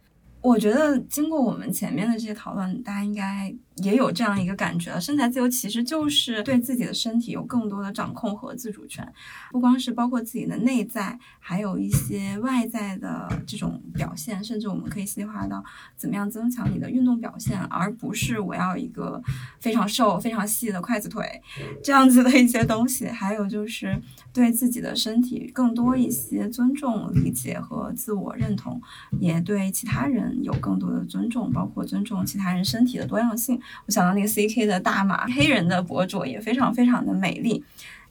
[SPEAKER 2] 我觉得经过我们前面的这些讨论，大家应该。也有这样一个感觉了，身材自由其实就是对自己的身体有更多的掌控和自主权，不光是包括自己的内在，还有一些外在的这种表现，甚至我们可以细化到怎么样增强你的运动表现，而不是我要一个非常瘦、非常细的筷子腿这样子的一些东西。还有就是对自己的身体更多一些尊重、理解和自我认同，也对其他人有更多的尊重，包括尊重其他人身体的多样性。我想到那个 C K 的大码黑人的博主也非常非常的美丽，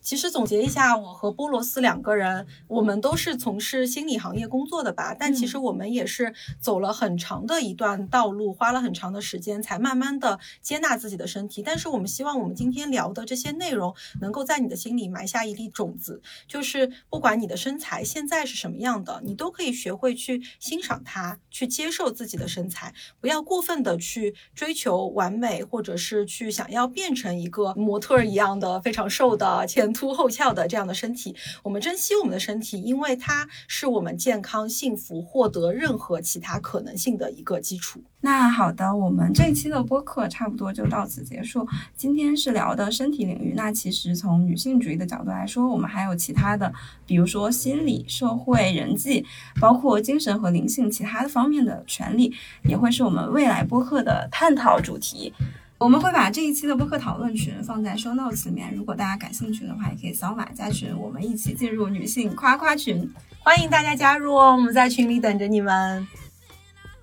[SPEAKER 3] 其实总结一下，我和波罗斯两个人，我们都是从事心理行业工作的吧。但其实我们也是走了很长的一段道路，花了很长的时间，才慢慢的接纳自己的身体。但是我们希望我们今天聊的这些内容，能够在你的心里埋下一粒种子，就是不管你的身材现在是什么样的，你都可以学会去欣赏它，去接受自己的身材，不要过分的去追求完美，或者是去想要变成一个模特一样的非常瘦的前。凸后翘的这样的身体，我们珍惜我们的身体，因为它是我们健康幸福获得任何其他可能性的一个基础。
[SPEAKER 2] 那好的，我们这期的播客差不多就到此结束。今天是聊的身体领域，那其实从女性主义的角度来说，我们还有其他的，比如说心理、社会、人际，包括精神和灵性其他的方面的权利，也会是我们未来播客的探讨主题。我们会把这一期的播客讨论群放在 show notes 里面，如果大家感兴趣的话，也可以扫码加群，我们一起进入女性夸夸群，
[SPEAKER 3] 欢迎大家加入哦，我们在群里等着你们。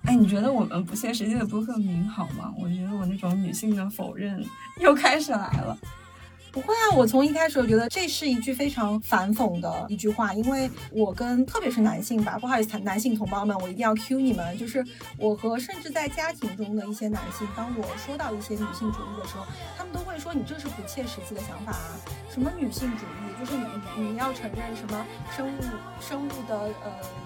[SPEAKER 2] 哎，你觉得我们不切实际的播客名好吗？我觉得我那种女性的否认又开始来了。
[SPEAKER 3] 不会啊，我从一开始我觉得这是一句非常反讽的一句话，因为我跟特别是男性吧，不好意思，男性同胞们，我一定要 Q 你们，就是我和甚至在家庭中的一些男性，当我说到一些女性主义的时候，他们都会说你这是不切实际的想法啊，什么女性主义，就是你你要承认什么生物生物的呃。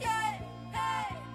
[SPEAKER 1] Yeah, hey.